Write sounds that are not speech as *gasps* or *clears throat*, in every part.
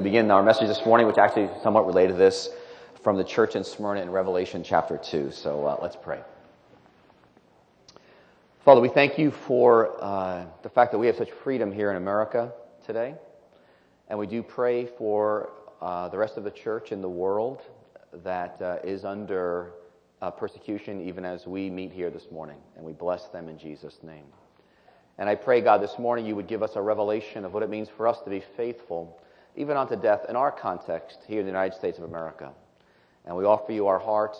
begin our message this morning, which actually somewhat related to this, from the church in Smyrna in Revelation chapter 2. So uh, let's pray. Father, we thank you for uh, the fact that we have such freedom here in America today. And we do pray for uh, the rest of the church in the world that uh, is under uh, persecution, even as we meet here this morning. And we bless them in Jesus' name. And I pray, God, this morning you would give us a revelation of what it means for us to be faithful even unto death in our context here in the United States of America. And we offer you our hearts.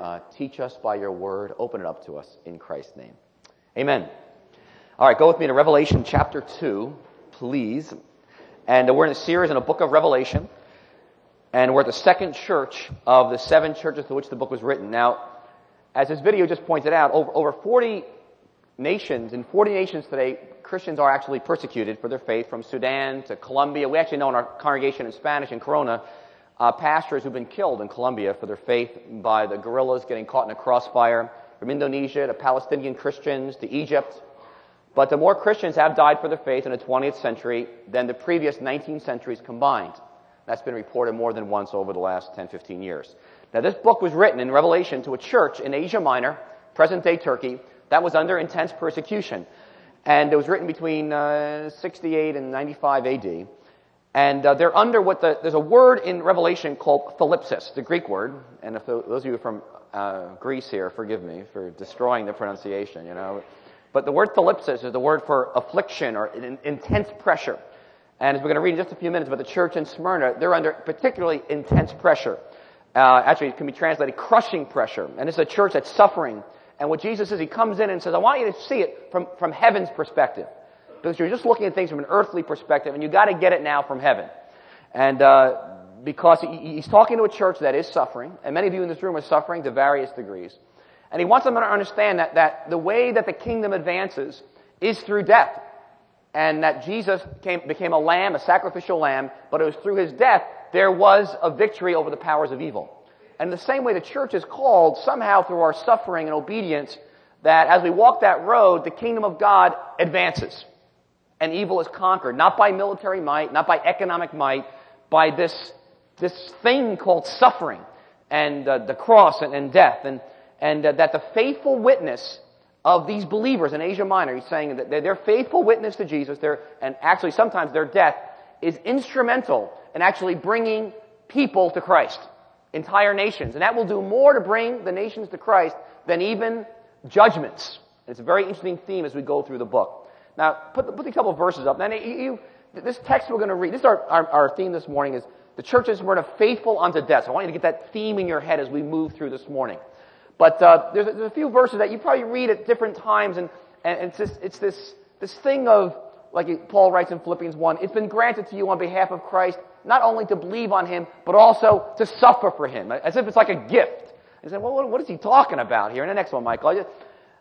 Uh, teach us by your word. Open it up to us in Christ's name. Amen. All right, go with me to Revelation chapter 2, please. And we're in a series in a book of Revelation. And we're at the second church of the seven churches to which the book was written. Now, as this video just pointed out, over, over 40 nations, in 40 nations today, Christians are actually persecuted for their faith from Sudan to Colombia. We actually know in our congregation in Spanish in Corona, uh, pastors who've been killed in Colombia for their faith by the guerrillas getting caught in a crossfire. From Indonesia to Palestinian Christians to Egypt. But the more Christians have died for their faith in the 20th century than the previous 19 centuries combined. That's been reported more than once over the last 10, 15 years. Now, this book was written in Revelation to a church in Asia Minor, present day Turkey, that was under intense persecution. And it was written between uh, 68 and 95 AD. And uh, they're under what the, there's a word in Revelation called thlipsis, the Greek word. And if those of you from uh, Greece here, forgive me for destroying the pronunciation, you know. But the word thlipsis is the word for affliction or in, intense pressure. And as we're going to read in just a few minutes about the church in Smyrna, they're under particularly intense pressure. Uh, actually, it can be translated crushing pressure. And it's a church that's suffering and what Jesus says, He comes in and says, I want you to see it from, from heaven's perspective. Because you're just looking at things from an earthly perspective, and you got to get it now from heaven. And uh, because he, he's talking to a church that is suffering, and many of you in this room are suffering to various degrees. And he wants them to understand that, that the way that the kingdom advances is through death. And that Jesus came, became a lamb, a sacrificial lamb, but it was through his death there was a victory over the powers of evil. And the same way the church is called, somehow through our suffering and obedience, that as we walk that road, the kingdom of God advances. And evil is conquered, not by military might, not by economic might, by this, this thing called suffering and uh, the cross and, and, death. And, and uh, that the faithful witness of these believers in Asia Minor, he's saying that their faithful witness to Jesus, their, and actually sometimes their death, is instrumental in actually bringing people to Christ entire nations. And that will do more to bring the nations to Christ than even judgments. And it's a very interesting theme as we go through the book. Now, put, put a couple verses up. Now, you, this text we're going to read, this is our, our, our theme this morning is the churches were faithful unto death. So I want you to get that theme in your head as we move through this morning. But uh, there's, there's, a few verses that you probably read at different times, and, and it's, this, it's this, this thing of, like Paul writes in Philippians 1, it's been granted to you on behalf of Christ not only to believe on him, but also to suffer for him, as if it's like a gift. You said, well, what, what is he talking about here? And the next one, Michael, I just,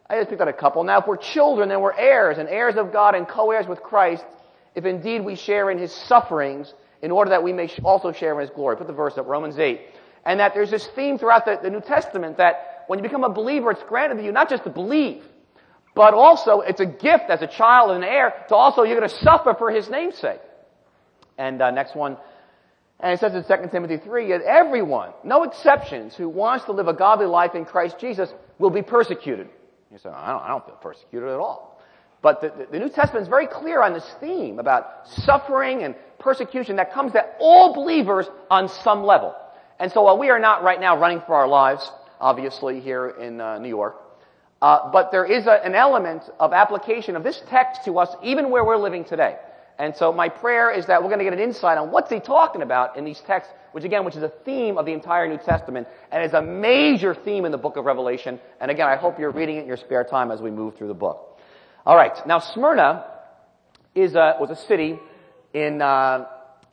I just picked out a couple. Now, if we're children, then we're heirs, and heirs of God and co-heirs with Christ, if indeed we share in his sufferings, in order that we may also share in his glory. Put the verse up, Romans 8. And that there's this theme throughout the, the New Testament that when you become a believer, it's granted to you not just to believe, but also it's a gift as a child and an heir to also you're going to suffer for his namesake. And uh, next one, and it says in 2 Timothy 3 that everyone, no exceptions, who wants to live a godly life in Christ Jesus will be persecuted. You say, I don't, I don't feel persecuted at all. But the, the New Testament is very clear on this theme about suffering and persecution that comes to all believers on some level. And so while we are not right now running for our lives, obviously, here in uh, New York, uh, but there is a, an element of application of this text to us even where we're living today. And so my prayer is that we're going to get an insight on what's he talking about in these texts, which again, which is a theme of the entire New Testament and is a major theme in the book of Revelation. And again, I hope you're reading it in your spare time as we move through the book. All right. Now, Smyrna is a, was a city in uh,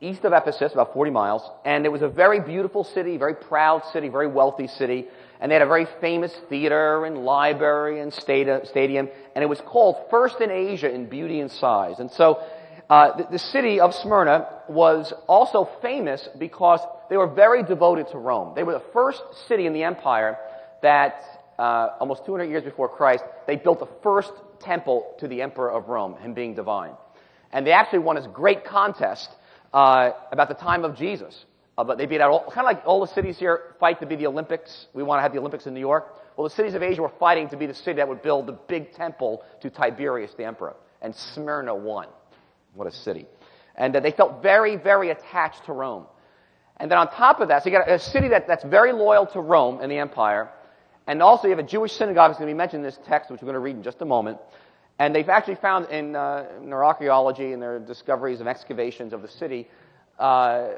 east of Ephesus, about 40 miles, and it was a very beautiful city, very proud city, very wealthy city. And they had a very famous theater and library and stadium, and it was called first in Asia in beauty and size. And so uh, the, the, city of Smyrna was also famous because they were very devoted to Rome. They were the first city in the empire that, uh, almost 200 years before Christ, they built the first temple to the emperor of Rome, him being divine. And they actually won this great contest uh, about the time of Jesus. Uh, but they beat out all, kind of like all the cities here fight to be the Olympics. We want to have the Olympics in New York. Well, the cities of Asia were fighting to be the city that would build the big temple to Tiberius the emperor. And Smyrna won. What a city. And uh, they felt very, very attached to Rome. And then on top of that, so you got a city that, that's very loyal to Rome and the empire. And also you have a Jewish synagogue that's going to be mentioned in this text, which we're going to read in just a moment. And they've actually found in, uh, in their archaeology and their discoveries and excavations of the city uh,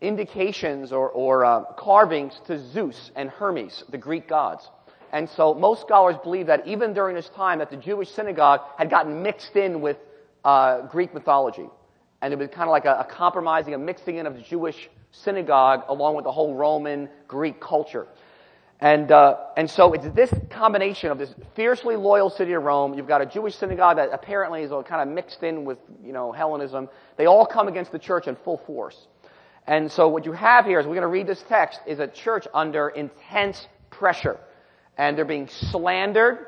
indications or, or uh, carvings to Zeus and Hermes, the Greek gods. And so most scholars believe that even during this time that the Jewish synagogue had gotten mixed in with uh, Greek mythology. And it was kind of like a, a compromising, a mixing in of the Jewish synagogue along with the whole Roman Greek culture. And, uh, and so it's this combination of this fiercely loyal city of Rome. You've got a Jewish synagogue that apparently is all kind of mixed in with, you know, Hellenism. They all come against the church in full force. And so what you have here, as we're going to read this text, is a church under intense pressure. And they're being slandered.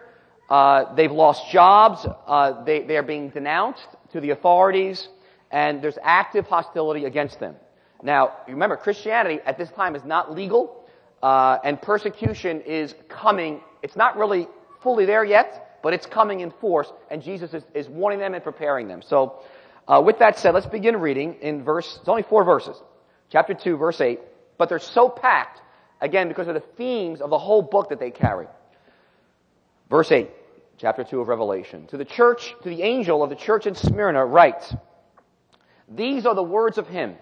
Uh, they've lost jobs. Uh, they, they are being denounced to the authorities. And there's active hostility against them. Now, remember, Christianity at this time is not legal, uh, and persecution is coming. It's not really fully there yet, but it's coming in force, and Jesus is, is warning them and preparing them. So, uh, with that said, let's begin reading in verse, it's only four verses. Chapter 2, verse 8. But they're so packed, again, because of the themes of the whole book that they carry. Verse 8, chapter 2 of Revelation. To the church, to the angel of the church in Smyrna, write, These are the words of him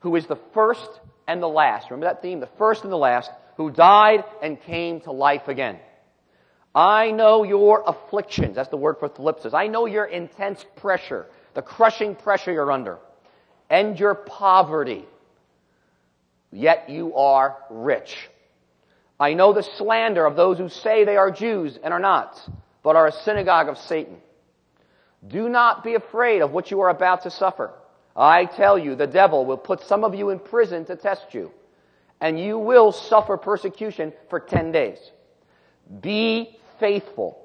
who is the first and the last. Remember that theme? The first and the last, who died and came to life again. I know your afflictions. That's the word for thlipsis. I know your intense pressure, the crushing pressure you're under, and your poverty. Yet you are rich. I know the slander of those who say they are Jews and are not, but are a synagogue of Satan. Do not be afraid of what you are about to suffer. I tell you, the devil will put some of you in prison to test you, and you will suffer persecution for 10 days. Be faithful,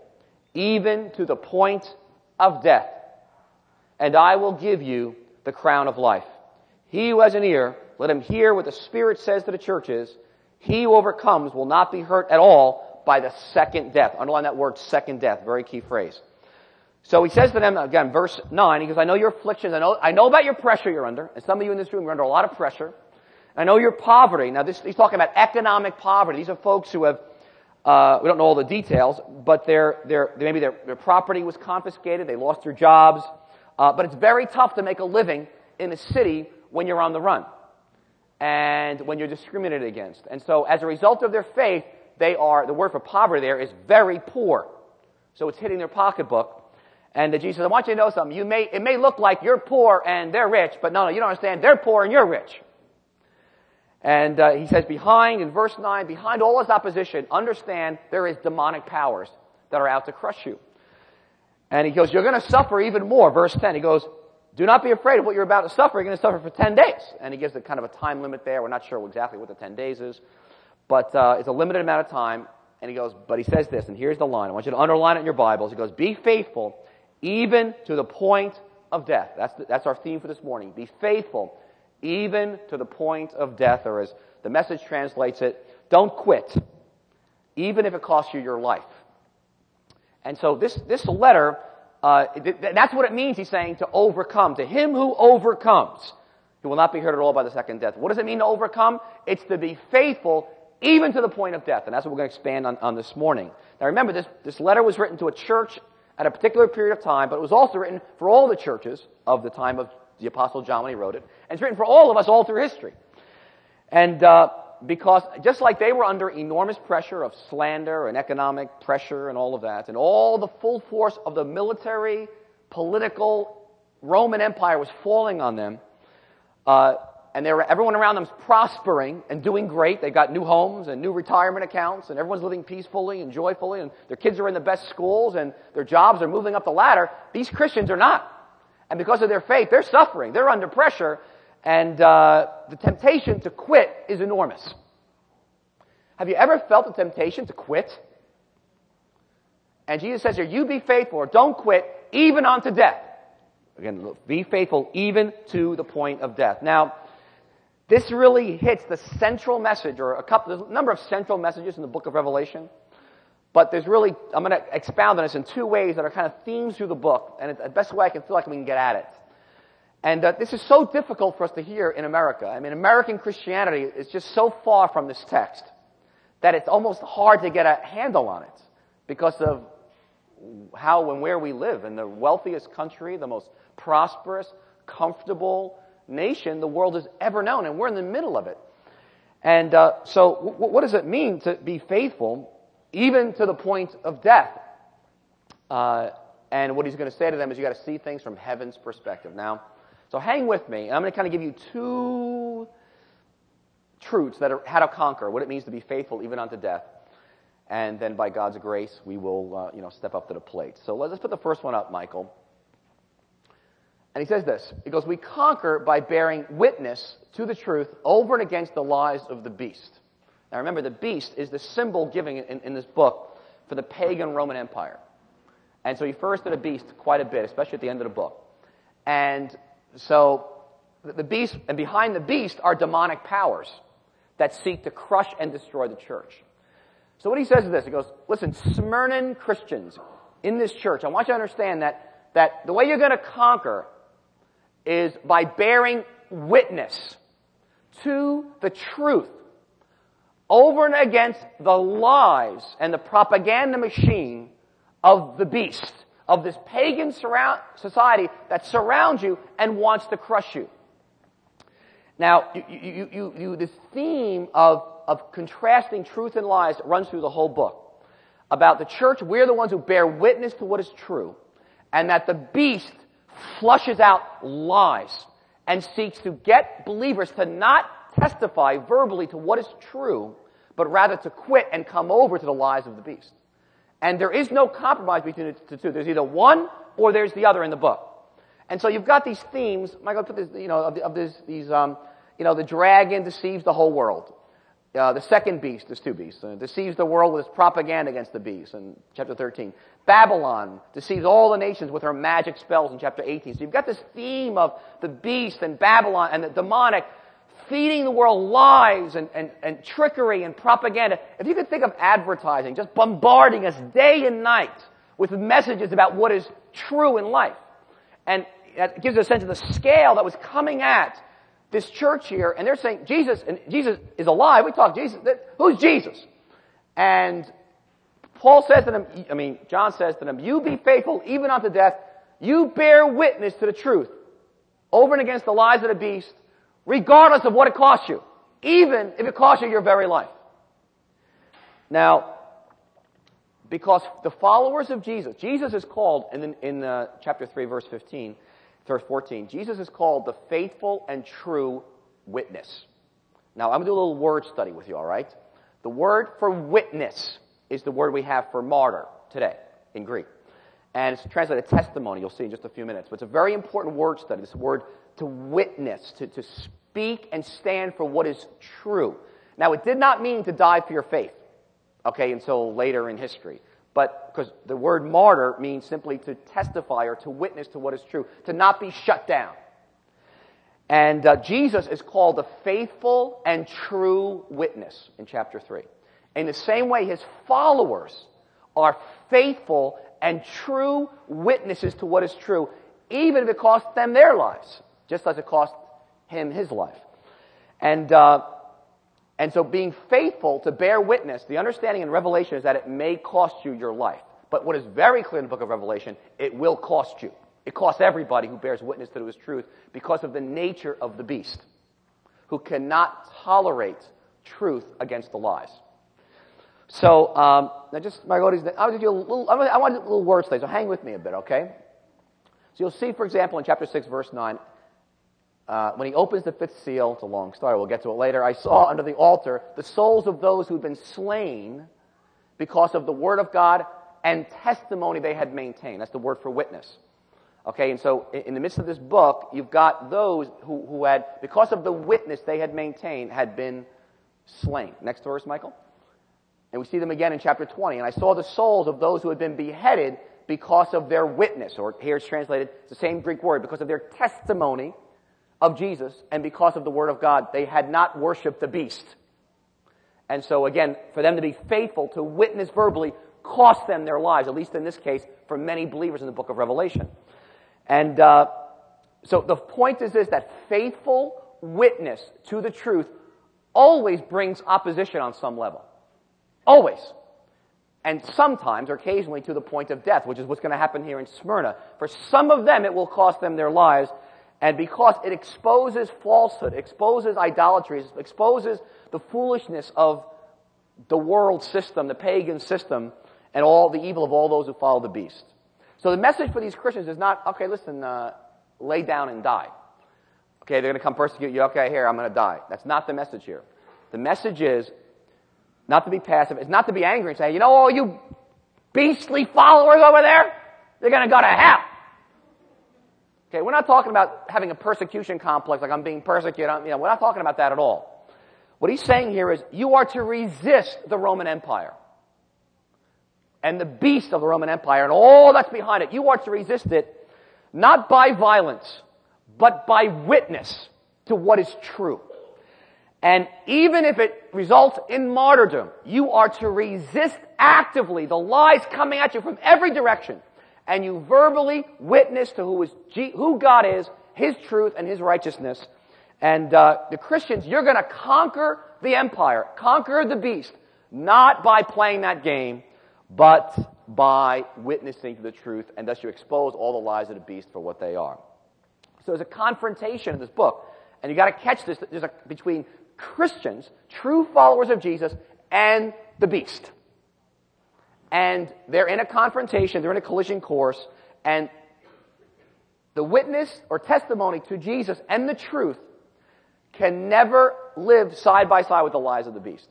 even to the point of death, and I will give you the crown of life. He who has an ear, let him hear what the Spirit says to the churches. He who overcomes will not be hurt at all by the second death. Underline that word, second death. Very key phrase. So he says to them, again, verse 9, he goes, I know your afflictions. I know, I know about your pressure you're under. And some of you in this room are under a lot of pressure. I know your poverty. Now, this, he's talking about economic poverty. These are folks who have, uh, we don't know all the details, but their, their, maybe their, their property was confiscated. They lost their jobs. Uh, but it's very tough to make a living in a city when you're on the run and when you're discriminated against. And so, as a result of their faith, they are, the word for poverty there is very poor. So it's hitting their pocketbook. And Jesus says, I want you to know something. You may, it may look like you're poor and they're rich, but no, no, you don't understand. They're poor and you're rich. And uh, he says, behind, in verse 9, behind all this opposition, understand there is demonic powers that are out to crush you. And he goes, you're going to suffer even more. Verse 10, he goes, do not be afraid of what you're about to suffer. You're going to suffer for 10 days. And he gives a kind of a time limit there. We're not sure exactly what the 10 days is. But uh, it's a limited amount of time. And he goes, but he says this, and here's the line. I want you to underline it in your Bibles. He goes, be faithful even to the point of death. That's, the, that's our theme for this morning. Be faithful, even to the point of death, or as the message translates it, don't quit, even if it costs you your life. And so this, this letter, uh, that's what it means, he's saying, to overcome. To him who overcomes, he will not be hurt at all by the second death. What does it mean to overcome? It's to be faithful even to the point of death. And that's what we're going to expand on, on this morning. Now remember, this, this letter was written to a church at a particular period of time, but it was also written for all the churches of the time of the Apostle John when he wrote it. And it's written for all of us all through history. And uh, because just like they were under enormous pressure of slander and economic pressure and all of that, and all the full force of the military, political Roman Empire was falling on them, uh, and were, everyone around them is prospering and doing great. They got new homes and new retirement accounts, and everyone's living peacefully and joyfully, and their kids are in the best schools, and their jobs are moving up the ladder. These Christians are not. And because of their faith, they're suffering. They're under pressure, and uh, the temptation to quit is enormous. Have you ever felt the temptation to quit? And Jesus says here, you be faithful or don't quit, even unto death. Again, be faithful even to the point of death. Now, this really hits the central message, or a couple, a number of central messages in the book of Revelation. But there's really, I'm going to expound on this in two ways that are kind of themes through the book, and the best way I can feel like we can get at it. And uh, this is so difficult for us to hear in America. I mean, American Christianity is just so far from this text that it's almost hard to get a handle on it because of how and where we live in the wealthiest country, the most prosperous, comfortable nation the world has ever known, and we're in the middle of it. And uh, so, w- what does it mean to be faithful, even to the point of death? Uh, and what he's going to say to them is, you got to see things from heaven's perspective. Now, so hang with me. I'm going to kind of give you two truths that are how to conquer, what it means to be faithful even unto death. And then by God's grace, we will, uh, you know, step up to the plate. So let's put the first one up, Michael. And he says this. He goes, We conquer by bearing witness to the truth over and against the lies of the beast. Now remember, the beast is the symbol given in, in this book for the pagan Roman Empire. And so he refers to the beast quite a bit, especially at the end of the book. And so the beast, and behind the beast are demonic powers that seek to crush and destroy the church. So what he says is this. He goes, listen, Smyrnan Christians in this church, I want you to understand that, that the way you're going to conquer is by bearing witness to the truth over and against the lies and the propaganda machine of the beast, of this pagan surround, society that surrounds you and wants to crush you. Now, you, you, you, you, this theme of, of contrasting truth and lies runs through the whole book. About the church, we're the ones who bear witness to what is true, and that the beast flushes out lies and seeks to get believers to not testify verbally to what is true, but rather to quit and come over to the lies of the beast. And there is no compromise between the two. There's either one or there's the other in the book. And so you've got these themes. Michael put this, you know, of, of this, these, um, you know, the dragon deceives the whole world. Uh, the second beast, there's two beasts, uh, deceives the world with its propaganda against the beast in chapter 13. Babylon deceives all the nations with her magic spells in chapter 18. So you've got this theme of the beast and Babylon and the demonic feeding the world lies and, and, and trickery and propaganda. If you could think of advertising just bombarding us day and night with messages about what is true in life. And that gives a sense of the scale that was coming at this church here, and they're saying Jesus, and Jesus is alive. We talk Jesus. Who's Jesus? And Paul says to them, I mean, John says to them, you be faithful even unto death. You bear witness to the truth over and against the lies of the beast, regardless of what it costs you, even if it costs you your very life. Now, because the followers of Jesus, Jesus is called in, in chapter 3, verse 15, verse 14, Jesus is called the faithful and true witness. Now, I'm going to do a little word study with you, all right? The word for witness is the word we have for martyr today in Greek. And it's translated testimony, you'll see in just a few minutes. But it's a very important word study, this word to witness, to, to speak and stand for what is true. Now, it did not mean to die for your faith, okay, until later in history. But because the word martyr means simply to testify or to witness to what is true, to not be shut down. And uh, Jesus is called the faithful and true witness in chapter 3. In the same way, his followers are faithful and true witnesses to what is true, even if it costs them their lives, just as it cost him his life. And, uh, and so being faithful to bear witness, the understanding in Revelation is that it may cost you your life. But what is very clear in the book of Revelation, it will cost you. It costs everybody who bears witness to his truth because of the nature of the beast, who cannot tolerate truth against the lies. So, um, now just, my God, I want to do a little, I want to a little word study, so hang with me a bit, okay? So you'll see, for example, in chapter 6, verse 9, uh, when he opens the fifth seal, it's a long story, we'll get to it later, I saw under the altar the souls of those who'd been slain because of the word of God and testimony they had maintained. That's the word for witness. Okay, and so in the midst of this book, you've got those who, who had, because of the witness they had maintained, had been slain. Next verse, Michael. And we see them again in chapter 20. And I saw the souls of those who had been beheaded because of their witness, or here it's translated, it's the same Greek word, because of their testimony of Jesus and because of the Word of God. They had not worshiped the beast. And so again, for them to be faithful to witness verbally cost them their lives, at least in this case, for many believers in the book of Revelation. And uh, so the point is this, that faithful witness to the truth always brings opposition on some level. Always. And sometimes, or occasionally, to the point of death, which is what's going to happen here in Smyrna. For some of them, it will cost them their lives, and because it exposes falsehood, exposes idolatries, exposes the foolishness of the world system, the pagan system, and all the evil of all those who follow the beast. So the message for these Christians is not, okay, listen, uh, lay down and die. Okay, they're going to come persecute you. Okay, here, I'm going to die. That's not the message here. The message is not to be passive. It's not to be angry and say, you know, all you beastly followers over there, they're going to go to hell. Okay, we're not talking about having a persecution complex, like I'm being persecuted. I'm, You know, we're not talking about that at all. What he's saying here is you are to resist the Roman Empire and the beast of the Roman Empire and all that's behind it. You are to resist it not by violence, but by witness to what is true. And even if it results in martyrdom, you are to resist actively the lies coming at you from every direction. And you verbally witness to who, is who God is, His truth, and His righteousness. And uh, the Christians, you're going to conquer the empire, conquer the beast, not by playing that game, but by witnessing to the truth, and thus you expose all the lies of the beast for what they are. So there's a confrontation in this book, and you got to catch this. There's a, between Christians, true followers of Jesus, and the beast. And they're in a confrontation, they're in a collision course, and the witness or testimony to Jesus and the truth can never live side by side with the lies of the beast.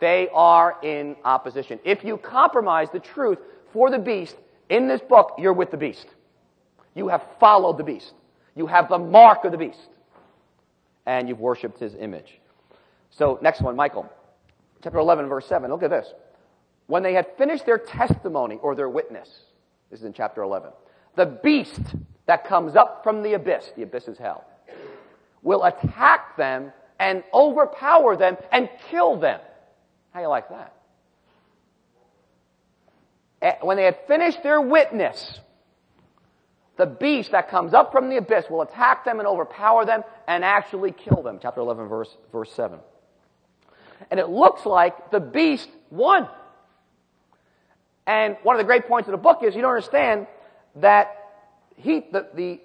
They are in opposition. If you compromise the truth for the beast in this book, you're with the beast. You have followed the beast. You have the mark of the beast. And you've worshiped his image. So, next one, Michael. Chapter 11, verse 7. Look at this. When they had finished their testimony or their witness, this is in chapter 11, the beast that comes up from the abyss, the abyss is hell, will attack them and overpower them and kill them. How you like that? Eh, when they had finished their witness, the beast that comes up from the abyss will attack them and overpower them and actually kill them. Chapter 11, verse, verse 7. And it looks like the beast won. And one of the great points of the book is you don't understand that he, the, the,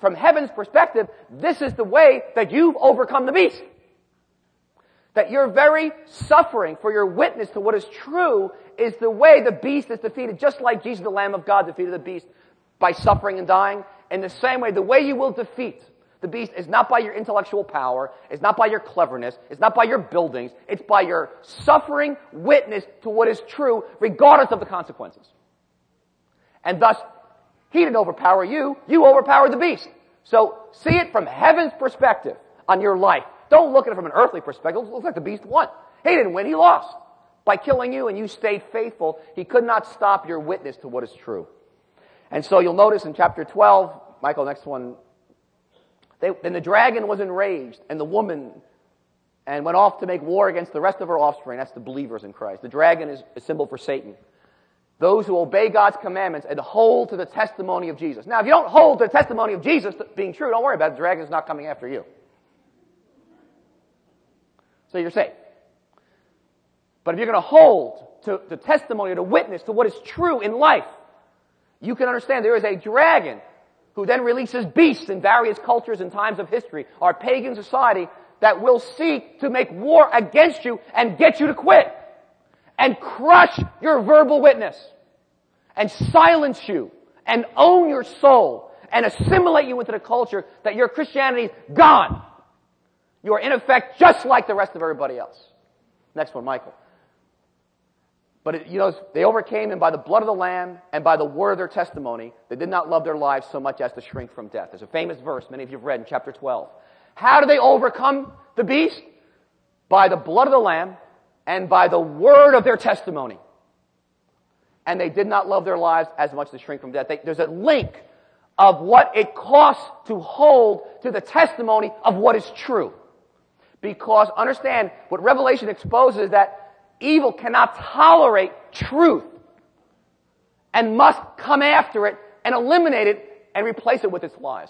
from heaven's perspective, this is the way that you've overcome the beast. That your very suffering for your witness to what is true is the way the beast is defeated, just like Jesus, the Lamb of God, defeated the beast by suffering and dying. In the same way, the way you will defeat the beast is not by your intellectual power, it's not by your cleverness, it's not by your buildings, it's by your suffering witness to what is true, regardless of the consequences. And thus, he didn't overpower you, you overpowered the beast. So, see it from heaven's perspective on your life. Don't look at it from an earthly perspective. It looks like the beast won. He didn't win, he lost. By killing you and you stayed faithful, he could not stop your witness to what is true. And so you'll notice in chapter 12, Michael, next one, they, then the dragon was enraged, and the woman and went off to make war against the rest of her offspring. That's the believers in Christ. The dragon is a symbol for Satan. Those who obey God's commandments and hold to the testimony of Jesus. Now, if you don't hold to the testimony of Jesus being true, don't worry about it. The dragon is not coming after you. So you're safe. But if you're going to hold to the testimony, to the witness to what is true in life, you can understand there is a dragon who then releases beasts in various cultures and times of history, our pagan society that will seek to make war against you and get you to quit and crush your verbal witness and silence you and own your soul and assimilate you into the culture that your Christianity is gone. You are in effect just like the rest of everybody else. Next one, Michael. But it, you know, they overcame him by the blood of the Lamb and by the word of their testimony. They did not love their lives so much as to shrink from death. There's a famous verse many of you have read in chapter 12. How do they overcome the beast? By the blood of the Lamb and by the word of their testimony. and they did not love their lives as much as to shrink from death. They, there's a link of what it costs to hold to the testimony of what is true. Because understand, what Revelation exposes that evil cannot tolerate truth and must come after it and eliminate it and replace it with its lies.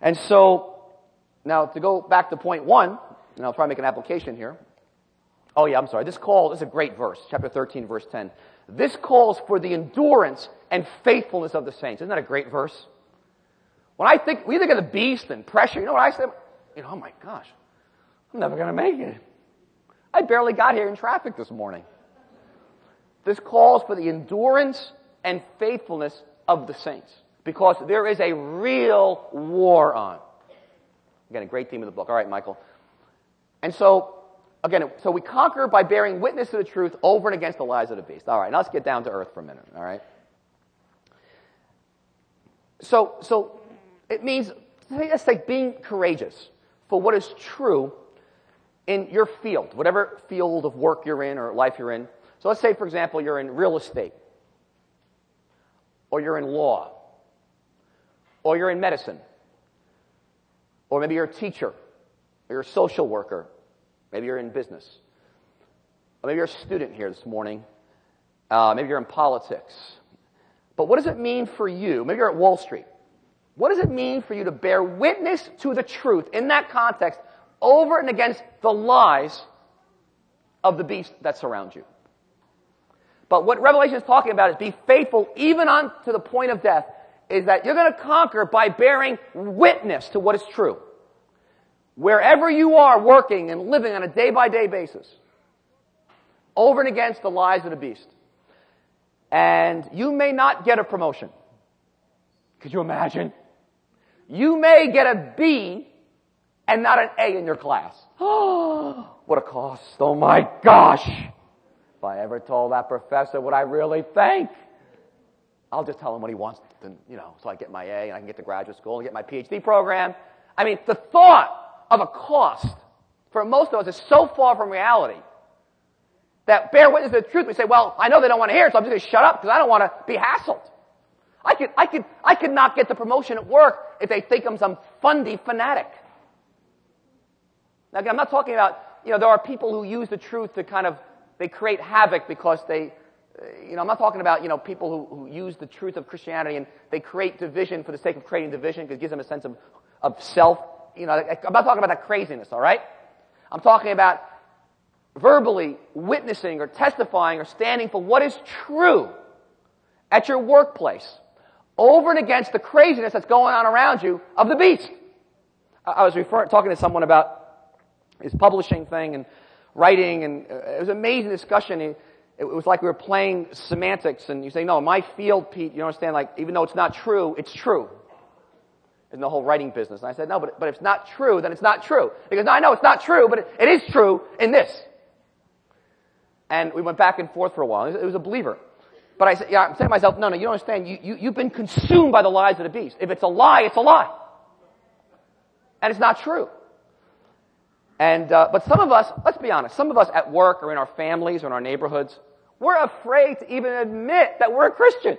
And so, now to go back to point one, and I'll try to make an application here. Oh yeah, I'm sorry. This call, this is a great verse, chapter 13, verse 10. This calls for the endurance and faithfulness of the saints. Isn't that a great verse? When I think, we think of the beast and pressure, you know what I say? You know, oh my gosh, I'm never going to make it. I barely got here in traffic this morning. This calls for the endurance and faithfulness of the saints because there is a real war on. Again, a great theme of the book. All right, Michael. And so, again, so we conquer by bearing witness to the truth over and against the lies of the beast. All right, now let's get down to earth for a minute. All right. So, so it means let's say being courageous for what is true in your field, whatever field of work you're in or life you're in. So let's say, for example, you're in real estate, or you're in law, or you're in medicine, or maybe you're a teacher, or you're a social worker, maybe you're in business, or maybe you're a student here this morning, uh, maybe you're in politics. But what does it mean for you? Maybe you're at Wall Street. What does it mean for you to bear witness to the truth in that context over and against the lies of the beast that surrounds you? But what Revelation is talking about is be faithful even on to the point of death, is that you're going to conquer by bearing witness to what is true. Wherever you are working and living on a day by day basis, over and against the lies of the beast. And you may not get a promotion. Could you imagine? You may get a B and not an A in your class. Oh, *gasps* what a cost. Oh my gosh. If I ever told that professor what I really think, I'll just tell him what he wants, to, you know, so I get my A and I can get to graduate school and get my PhD program. I mean, the thought of a cost for most of us is so far from reality that bear witness to the truth. We say, well, I know they don't want to hear it, so I'm just going to shut up because I don't want to be hassled. I could, I could, I could not get the promotion at work if they think I'm some fundy fanatic. Now, again, I'm not talking about, you know, there are people who use the truth to kind of, they create havoc because they, uh, you know, I'm not talking about, you know, people who, who use the truth of Christianity and they create division for the sake of creating division because it gives them a sense of, of self. You know, I'm not talking about that craziness, all right? I'm talking about verbally witnessing or testifying or standing for what is true at your workplace over and against the craziness that's going on around you of the beast. I was referring, talking to someone about his publishing thing and writing, and uh, it was an amazing discussion. It was like we were playing semantics, and you say, no, my field, Pete, you understand, like, even though it's not true, it's true. In the whole writing business. And I said, no, but, but if it's not true, then it's not true. Because no, I know it's not true, but it, it is true in this. And we went back and forth for a while. It was a believer. But I said, yeah, I'm saying to myself, no, no, you don't understand. You, you, you've been consumed by the lies of the beast. If it's a lie, it's a lie. And it's not true. And, uh, but some of us, let's be honest, some of us at work or in our families or in our neighborhoods, we're afraid to even admit that we're a Christian.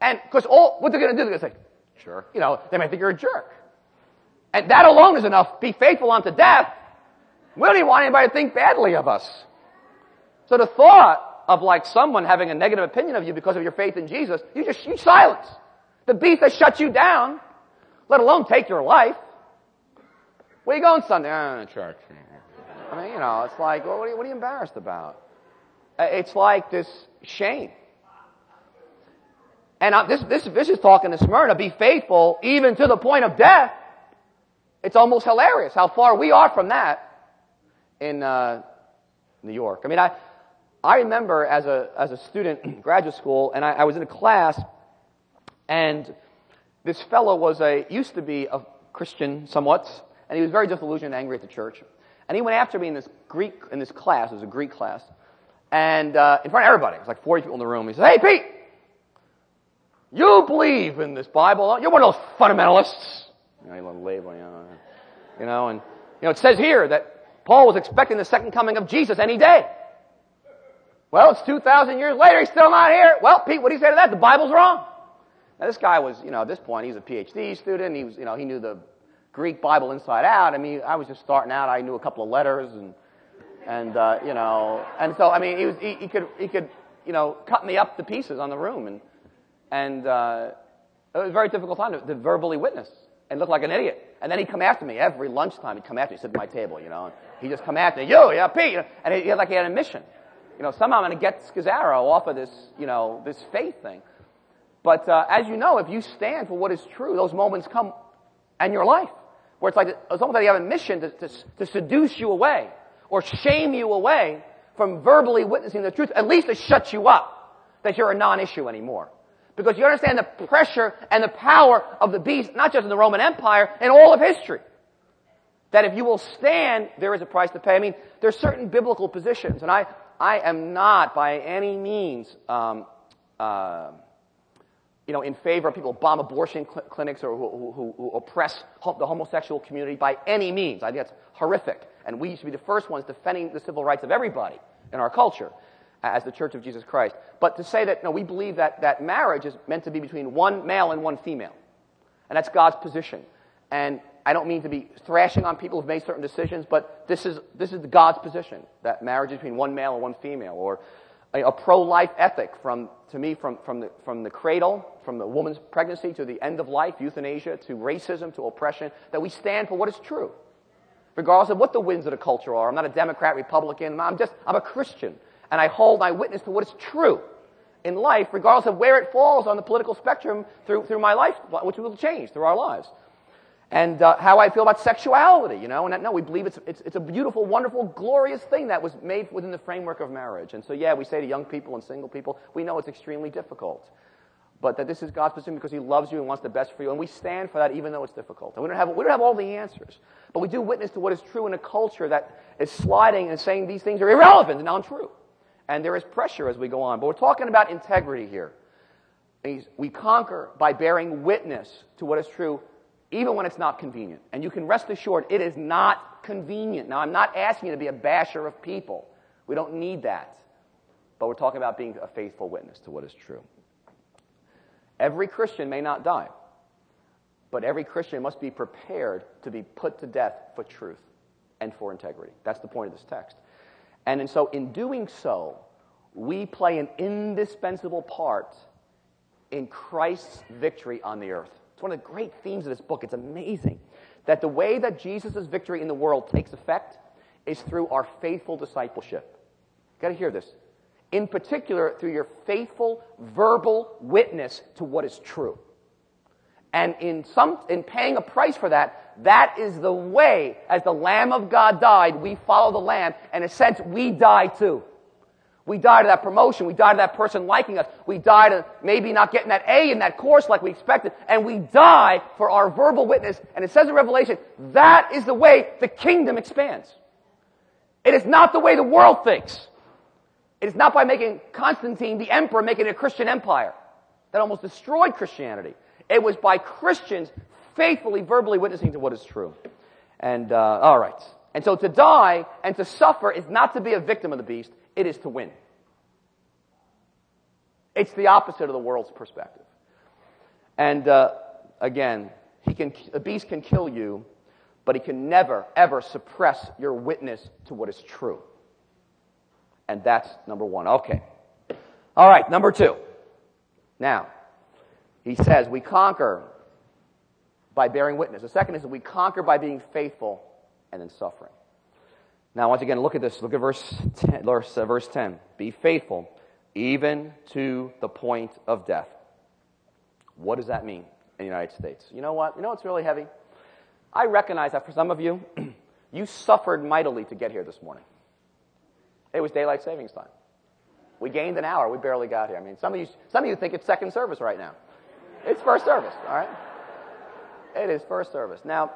And, because all, what they're gonna do, they're gonna say, sure, you know, they might think you're a jerk. And that alone is enough. Be faithful unto death. We don't even want anybody to think badly of us. So the thought of like someone having a negative opinion of you because of your faith in Jesus, you just, you silence. The beast that shuts you down, let alone take your life. Where you going Sunday? Oh, church. I mean, you know, it's like, well, what, are you, what are you embarrassed about? Uh, it's like this shame. And I, this, this, this is talking to Smyrna, be faithful even to the point of death. It's almost hilarious how far we are from that in uh, New York. I mean, I, I remember as a, as a student in *clears throat* graduate school, and I, I was in a class, and this fellow was a, used to be a Christian somewhat, and he was very disillusioned and angry at the church. And he went after me in this Greek, in this class, it was a Greek class, and uh, in front of everybody, it was like 40 people in the room. He said, Hey, Pete, you believe in this Bible. You're one of those fundamentalists. You know, you label, you know, you know, and, you know, it says here that Paul was expecting the second coming of Jesus any day. Well, it's 2,000 years later, he's still not here. Well, Pete, what do you say to that? The Bible's wrong. Now, this guy was, you know, at this point, he's a PhD student. He was, you know, he knew the Greek Bible inside out. I mean, I was just starting out. I knew a couple of letters and, and, uh, you know, and so, I mean, he was, he, he could, he could, you know, cut me up to pieces on the room and, and, uh, it was a very difficult time to, to verbally witness and look like an idiot. And then he'd come after me every lunchtime. He'd come after me, sit at my table, you know, and he'd just come after me, you, yeah, Pete, and he, he like he had a mission you know, somehow I'm going to get Scazzero off of this, you know, this faith thing. But uh, as you know, if you stand for what is true, those moments come in your life where it's like it's almost like you have a mission to, to, to seduce you away or shame you away from verbally witnessing the truth, at least to shut you up that you're a non-issue anymore. Because you understand the pressure and the power of the beast, not just in the Roman Empire, in all of history. That if you will stand, there is a price to pay. I mean, there's certain biblical positions, and I, I am not by any means, um, uh, you know, in favor of people who bomb abortion cl- clinics or who, who, who oppress the homosexual community by any means. I think that's horrific. And we should be the first ones defending the civil rights of everybody in our culture as the Church of Jesus Christ. But to say that, no, we believe that, that marriage is meant to be between one male and one female. And that's God's position. And I don't mean to be thrashing on people who've made certain decisions, but this is, this is God's position, that marriage is between one male and one female, or a, a pro-life ethic from, to me, from, from, the, from the cradle, from the woman's pregnancy to the end of life, euthanasia, to racism, to oppression, that we stand for what is true. Regardless of what the winds of the culture are. I'm not a Democrat, Republican, I'm just, I'm a Christian. And I hold my witness to what is true in life, regardless of where it falls on the political spectrum through, through my life, which will change through our lives and uh, how I feel about sexuality, you know, and that, no, we believe it's, it's, it's a beautiful, wonderful, glorious thing that was made within the framework of marriage. And so, yeah, we say to young people and single people, we know it's extremely difficult. But that this is God's position because He loves you and wants the best for you. And we stand for that even though it's difficult. And we don't have, we don't have all the answers. But we do witness to what is true in a culture that is sliding and saying these things are irrelevant and untrue. And there is pressure as we go on. But we're talking about integrity here. We conquer by bearing witness to what is true even when it's not convenient. And you can rest assured it is not convenient. Now, I'm not asking you to be a basher of people. We don't need that. But we're talking about being a faithful witness to what is true. Every Christian may not die, but every Christian must be prepared to be put to death for truth and for integrity. That's the point of this text. And, and so, in doing so, we play an indispensable part in Christ's victory on the earth. It's one of the great themes of this book. It's amazing that the way that Jesus' victory in the world takes effect is through our faithful discipleship. You gotta hear this. In particular, through your faithful verbal witness to what is true. And in some, in paying a price for that, that is the way, as the Lamb of God died, we follow the Lamb, and in a sense, we die too. We die to that promotion. We die to that person liking us. We die to maybe not getting that A in that course like we expected. And we die for our verbal witness. And it says in Revelation, that is the way the kingdom expands. It is not the way the world thinks. It is not by making Constantine, the emperor, making it a Christian empire that almost destroyed Christianity. It was by Christians faithfully, verbally witnessing to what is true. And, uh, all right. And so to die and to suffer is not to be a victim of the beast. It is to win. It's the opposite of the world's perspective. And uh, again, he can, a beast can kill you, but he can never, ever suppress your witness to what is true. And that's number one. Okay. All right, number two. Now, he says we conquer by bearing witness. The second is that we conquer by being faithful and then suffering. Now, once again, look at this. Look at verse 10, uh, verse 10. Be faithful even to the point of death. What does that mean in the United States? You know what? You know what's really heavy? I recognize that for some of you, *clears throat* you suffered mightily to get here this morning. It was daylight savings time. We gained an hour. We barely got here. I mean, some of you, some of you think it's second service right now. It's first service, all right? It is first service. Now,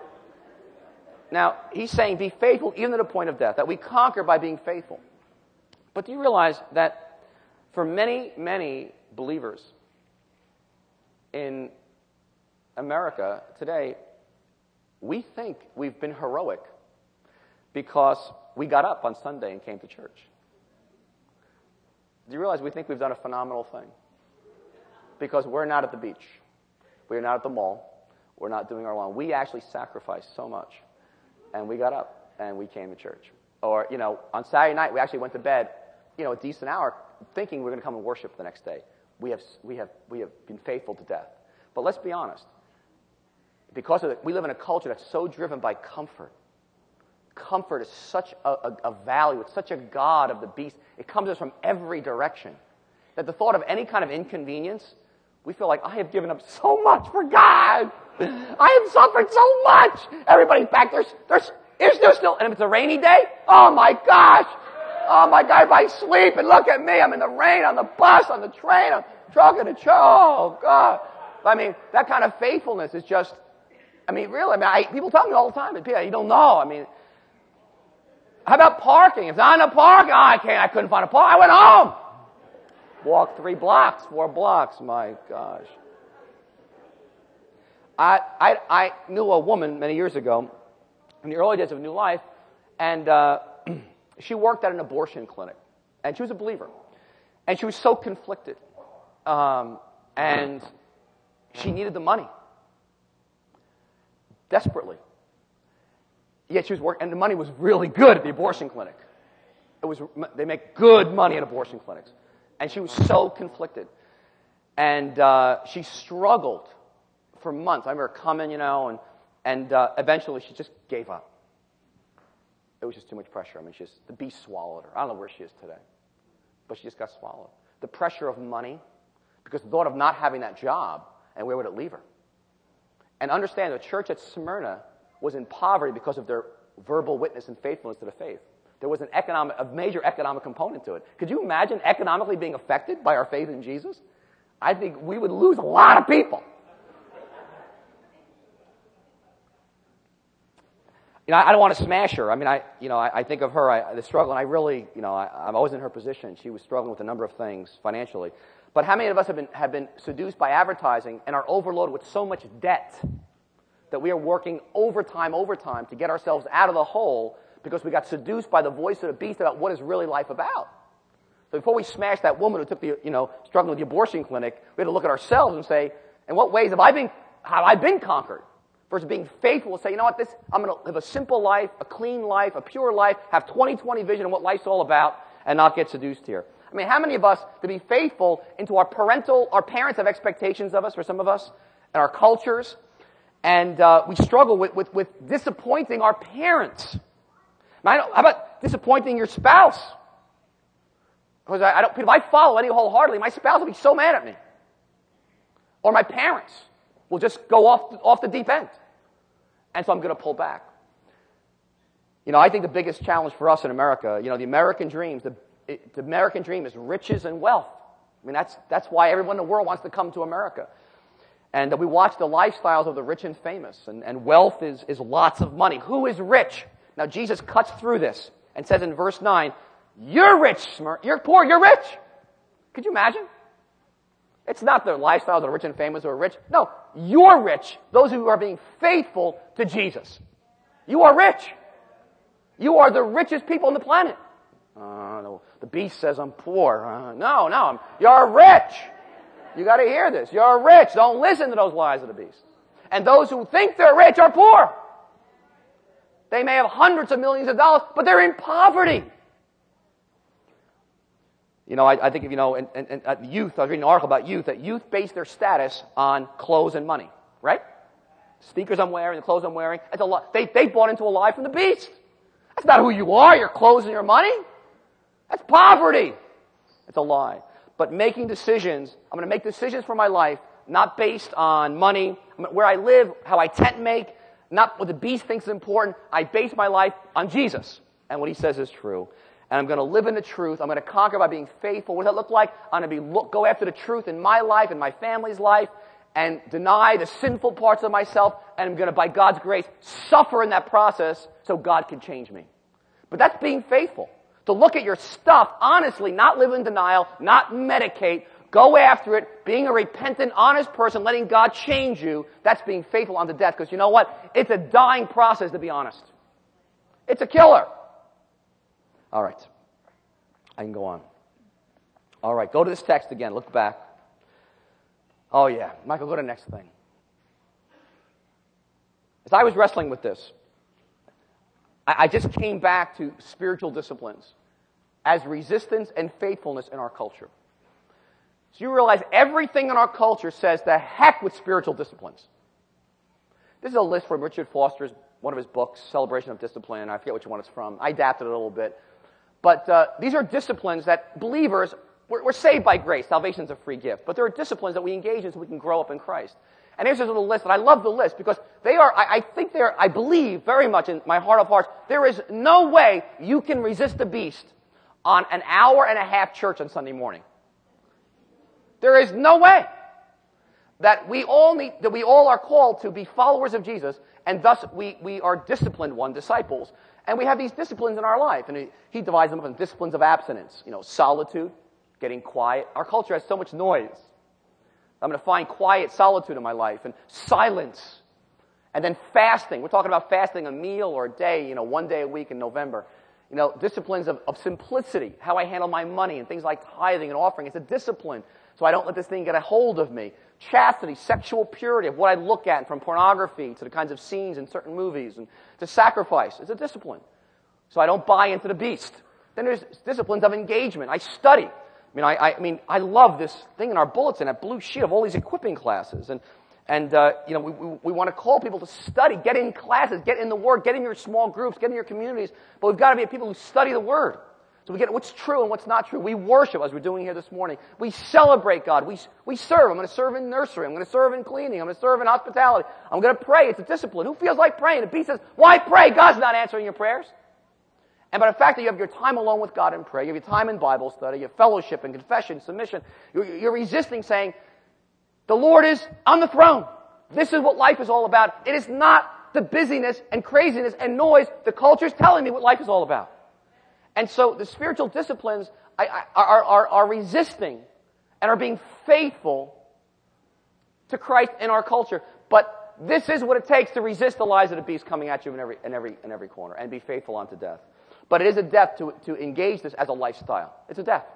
now, he's saying be faithful even to the point of death, that we conquer by being faithful. But do you realize that for many, many believers in America today, we think we've been heroic because we got up on Sunday and came to church. Do you realize we think we've done a phenomenal thing? Because we're not at the beach. We're not at the mall. We're not doing our lawn. We actually sacrifice so much. And we got up and we came to church. Or, you know, on Saturday night, we actually went to bed, you know, a decent hour, thinking we are going to come and worship the next day. We have, we have, we have been faithful to death. But let's be honest. Because of the, we live in a culture that's so driven by comfort. Comfort is such a, a, a value. It's such a god of the beast. It comes us from every direction. That the thought of any kind of inconvenience, we feel like, I have given up so much for God. I have suffered so much. Everybody's back. There's, there's, is there still, and if it's a rainy day, oh my gosh. Oh my God, if I sleep and look at me, I'm in the rain, on the bus, on the train, I'm trucking to church. Oh God. I mean, that kind of faithfulness is just, I mean, really, I mean, I, people tell me all the time, you don't know. I mean, how about parking? If not in a park, oh, I can't, I couldn't find a park. I went home. Walked three blocks, four blocks. My gosh. I, I, I knew a woman many years ago in the early days of New Life, and uh, *clears throat* she worked at an abortion clinic, and she was a believer, and she was so conflicted, um, and she needed the money desperately. Yet she was working, and the money was really good at the abortion clinic. It was they make good money at abortion clinics, and she was so conflicted, and uh, she struggled for months. I remember coming, you know, and and uh, eventually she just gave up. It was just too much pressure. I mean, she just, the beast swallowed her. I don't know where she is today, but she just got swallowed. The pressure of money, because the thought of not having that job, and where would it leave her? And understand the church at Smyrna was in poverty because of their verbal witness and faithfulness to the faith. There was an economic, a major economic component to it. Could you imagine economically being affected by our faith in Jesus? I think we would lose a lot of people. You know, I, don't want to smash her. I mean, I, you know, I, I think of her, I, the struggle, and I really, you know, I, I'm always in her position. She was struggling with a number of things financially. But how many of us have been, have been seduced by advertising and are overloaded with so much debt that we are working overtime, overtime to get ourselves out of the hole because we got seduced by the voice of the beast about what is really life about? So before we smash that woman who took the, you know, struggling with the abortion clinic, we had to look at ourselves and say, in what ways have I been, have I been conquered? Versus being faithful to say, you know what, this, I'm going to live a simple life, a clean life, a pure life, have 2020 vision of what life's all about, and not get seduced here. I mean, how many of us, to be faithful into our parental, our parents have expectations of us, for some of us, and our cultures, and uh, we struggle with, with, with disappointing our parents. How about disappointing your spouse? Because I, I don't, if I follow any wholeheartedly, my spouse will be so mad at me. Or my parents will just go off, off the deep end. And so I'm going to pull back. You know, I think the biggest challenge for us in America, you know, the American dreams, the, it, the American dream is riches and wealth. I mean, that's, that's why everyone in the world wants to come to America. And we watch the lifestyles of the rich and famous, and, and wealth is, is lots of money. Who is rich? Now, Jesus cuts through this and says in verse 9, You're rich, you're poor, you're rich. Could you imagine? It's not the lifestyles of the rich and famous who are rich. No, you're rich. Those who are being faithful to Jesus. You are rich. You are the richest people on the planet. Uh, no, the beast says I'm poor. Uh, no, no, I'm, you're rich. You got to hear this. You're rich. Don't listen to those lies of the beast. And those who think they're rich are poor. They may have hundreds of millions of dollars, but they're in poverty. You know, I, I think, if you know, and, and, and youth, I was reading an article about youth, that youth base their status on clothes and money, right? Sneakers I'm wearing, the clothes I'm wearing, it's a lot. They, they bought into a lie from the beast. That's not who you are, your clothes and your money. That's poverty. It's a lie. But making decisions, I'm going to make decisions for my life, not based on money, where I live, how I tent make, not what the beast thinks is important. I base my life on Jesus and what he says is true and I'm going to live in the truth. I'm going to conquer by being faithful. What does that look like? I'm going to be look, go after the truth in my life in my family's life and deny the sinful parts of myself and I'm going to, by God's grace, suffer in that process so God can change me. But that's being faithful. To look at your stuff honestly, not live in denial, not medicate, go after it, being a repentant, honest person, letting God change you, that's being faithful unto death. Because you know what? It's a dying process to be honest. It's a killer. All right. I can go on. All right, go to this text again. Look back. Oh, yeah. Michael, go to the next thing. As I was wrestling with this, I, just came back to spiritual disciplines as resistance and faithfulness in our culture. So you realize everything in our culture says the heck with spiritual disciplines. This is a list from Richard Foster's, one of his books, Celebration of Discipline. I forget which one it's from. I adapted it a little bit. But uh, these are disciplines that believers, we're, we're saved by grace. Salvation is a free gift. But there are disciplines that we engage in so we can grow up in Christ. And here's this little list, and I love the list because they are, I, I think they're, I believe very much in my heart of hearts, there is no way you can resist the beast on an hour and a half church on Sunday morning. There is no way that we all need, that we all are called to be followers of Jesus, and thus we, we are disciplined one, disciples. And we have these disciplines in our life, and he, he divides them up in disciplines of abstinence. You know, solitude, getting quiet. Our culture has so much noise. I'm going to find quiet solitude in my life and silence. And then fasting. We're talking about fasting a meal or a day, you know, one day a week in November. You know, disciplines of, of simplicity, how I handle my money and things like tithing and offering. It's a discipline. So I don't let this thing get a hold of me. Chastity, sexual purity of what I look at from pornography to the kinds of scenes in certain movies and to sacrifice. It's a discipline. So I don't buy into the beast. Then there's disciplines of engagement. I study. I mean, I, I, mean, I love this thing in our bulletin, that blue sheet of all these equipping classes. And, and uh, you know, we, we, we want to call people to study, get in classes, get in the Word, get in your small groups, get in your communities. But we've got to be people who study the Word. So we get what's true and what's not true. We worship as we're doing here this morning. We celebrate God. We, we serve. I'm going to serve in nursery. I'm going to serve in cleaning. I'm going to serve in hospitality. I'm going to pray. It's a discipline. Who feels like praying? The beast says, why pray? God's not answering your prayers. And by the fact that you have your time alone with God in prayer, you have your time in Bible study, your fellowship and confession, submission, you're, you're resisting saying, the Lord is on the throne. This is what life is all about. It is not the busyness and craziness and noise the culture is telling me what life is all about. And so the spiritual disciplines are, are, are resisting and are being faithful to Christ in our culture. But this is what it takes to resist the lies of the beast coming at you in every, in every, in every corner and be faithful unto death. But it is a death to, to engage this as a lifestyle. It's a death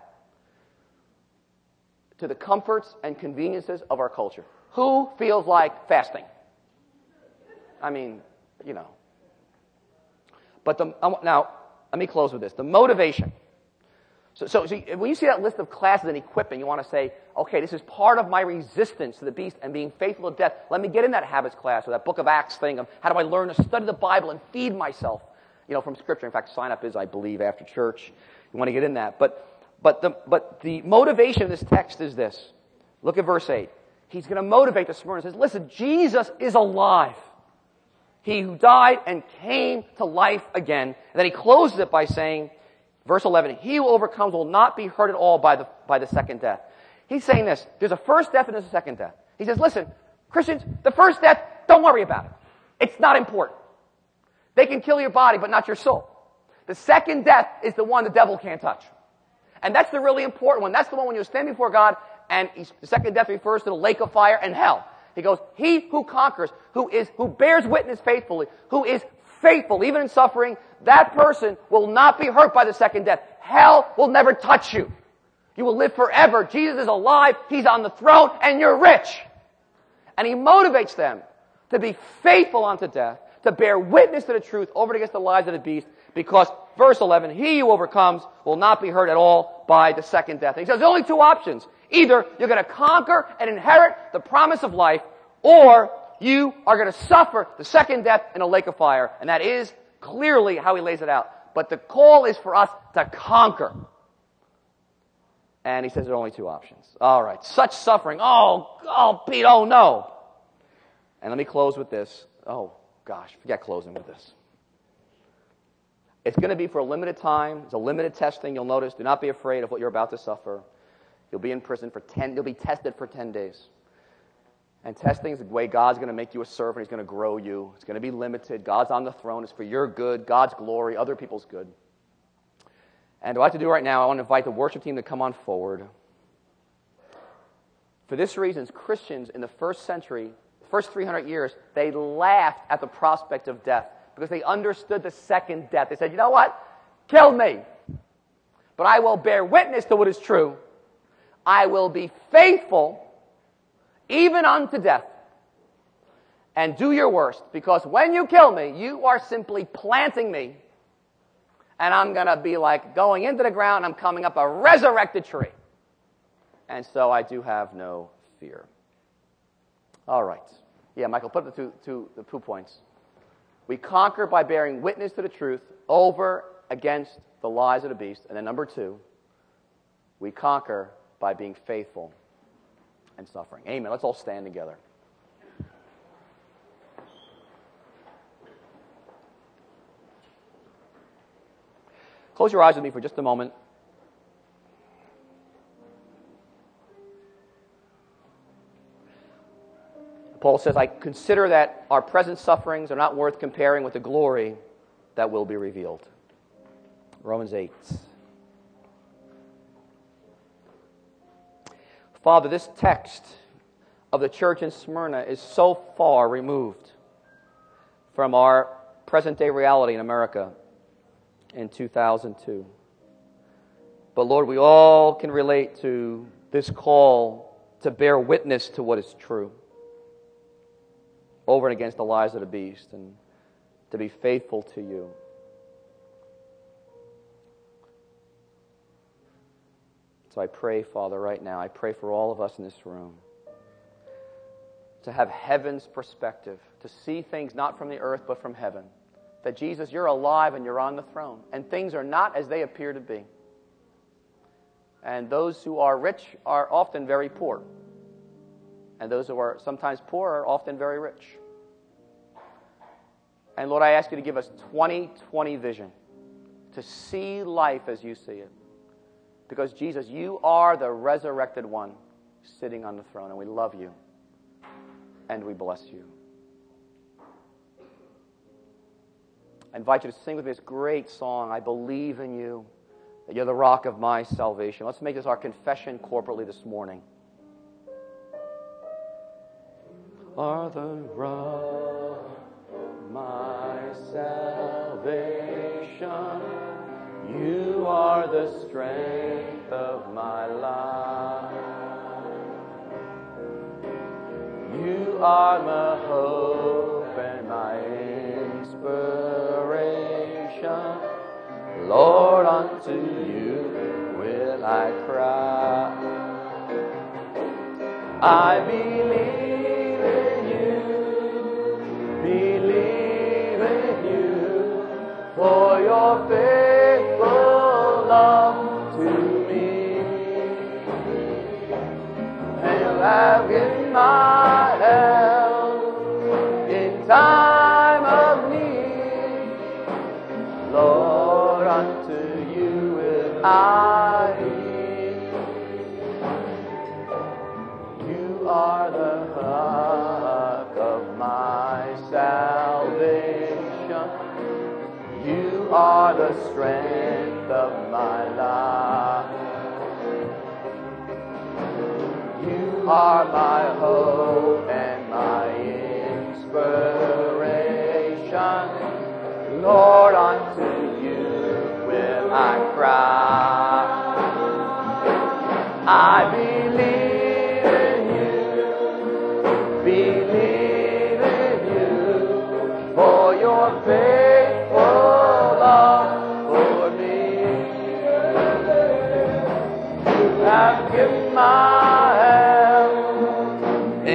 to the comforts and conveniences of our culture. Who feels like fasting? I mean, you know. But the, now, let me close with this. The motivation. So, so, so, when you see that list of classes and equipping, you want to say, okay, this is part of my resistance to the beast and being faithful to death. Let me get in that habits class or that book of Acts thing of how do I learn to study the Bible and feed myself, you know, from Scripture. In fact, sign up is, I believe, after church. You want to get in that. But, but the, but the motivation of this text is this. Look at verse 8. He's going to motivate the Smyrna. He says, listen, Jesus is alive. He who died and came to life again. And then he closes it by saying, verse 11, he who overcomes will not be hurt at all by the, by the second death. He's saying this. There's a first death and there's a second death. He says, listen, Christians, the first death, don't worry about it. It's not important. They can kill your body, but not your soul. The second death is the one the devil can't touch. And that's the really important one. That's the one when you stand before God and the second death refers to the lake of fire and hell. He goes, he who conquers, who is, who bears witness faithfully, who is faithful even in suffering, that person will not be hurt by the second death. Hell will never touch you. You will live forever. Jesus is alive. He's on the throne and you're rich. And he motivates them to be faithful unto death, to bear witness to the truth over against the lies of the beast, because verse 11, he who overcomes will not be hurt at all by the second death. he says, there's only two options. Either you're going to conquer and inherit the promise of life, or you are going to suffer the second death in a lake of fire. And that is clearly how he lays it out. But the call is for us to conquer. And he says there are only two options. All right. Such suffering. Oh, oh, Pete, oh no. And let me close with this. Oh, gosh, forget closing with this. It's going to be for a limited time. It's a limited testing. You'll notice. Do not be afraid of what you're about to suffer. You'll be in prison for 10, you'll be tested for 10 days. And testing is the way God's going to make you a servant. He's going to grow you. It's going to be limited. God's on the throne. It's for your good, God's glory, other people's good. And what I have to do right now, I want to invite the worship team to come on forward. For this reason, Christians in the first century, first 300 years, they laughed at the prospect of death because they understood the second death. They said, you know what? Kill me. But I will bear witness to what is true. I will be faithful even unto death and do your worst because when you kill me, you are simply planting me and I'm going to be like going into the ground, I'm coming up a resurrected tree. And so I do have no fear. All right. Yeah, Michael, put the two, two, the two points. We conquer by bearing witness to the truth over against the lies of the beast. And then number two, we conquer by being faithful and suffering. Amen. Let's all stand together. Close your eyes with me for just a moment. Paul says, I consider that our present sufferings are not worth comparing with the glory that will be revealed. Romans 8. Father, this text of the church in Smyrna is so far removed from our present day reality in America in 2002. But Lord, we all can relate to this call to bear witness to what is true over and against the lies of the beast and to be faithful to you. So I pray, Father, right now, I pray for all of us in this room to have heaven's perspective, to see things not from the earth but from heaven that Jesus, you're alive and you're on the throne, and things are not as they appear to be. And those who are rich are often very poor. And those who are sometimes poor are often very rich. And Lord, I ask you to give us 2020 vision to see life as you see it. Because Jesus, you are the resurrected one sitting on the throne, and we love you and we bless you. I invite you to sing with me this great song, I Believe in You, that you're the rock of my salvation. Let's make this our confession corporately this morning. Are the rock of my salvation. Are the strength of my life. You are my hope and my inspiration. Lord, unto you will I cry. I believe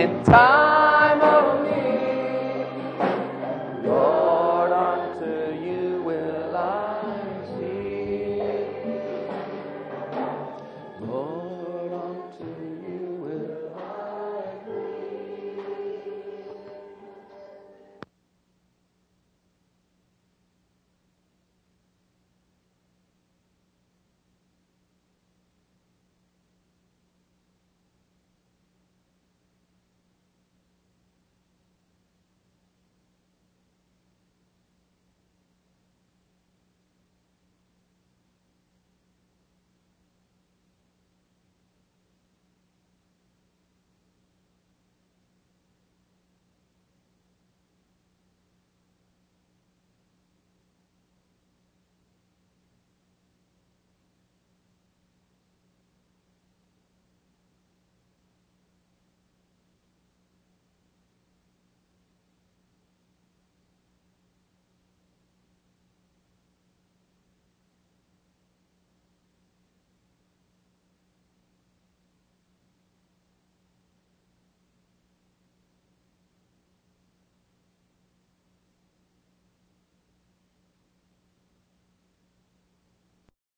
help in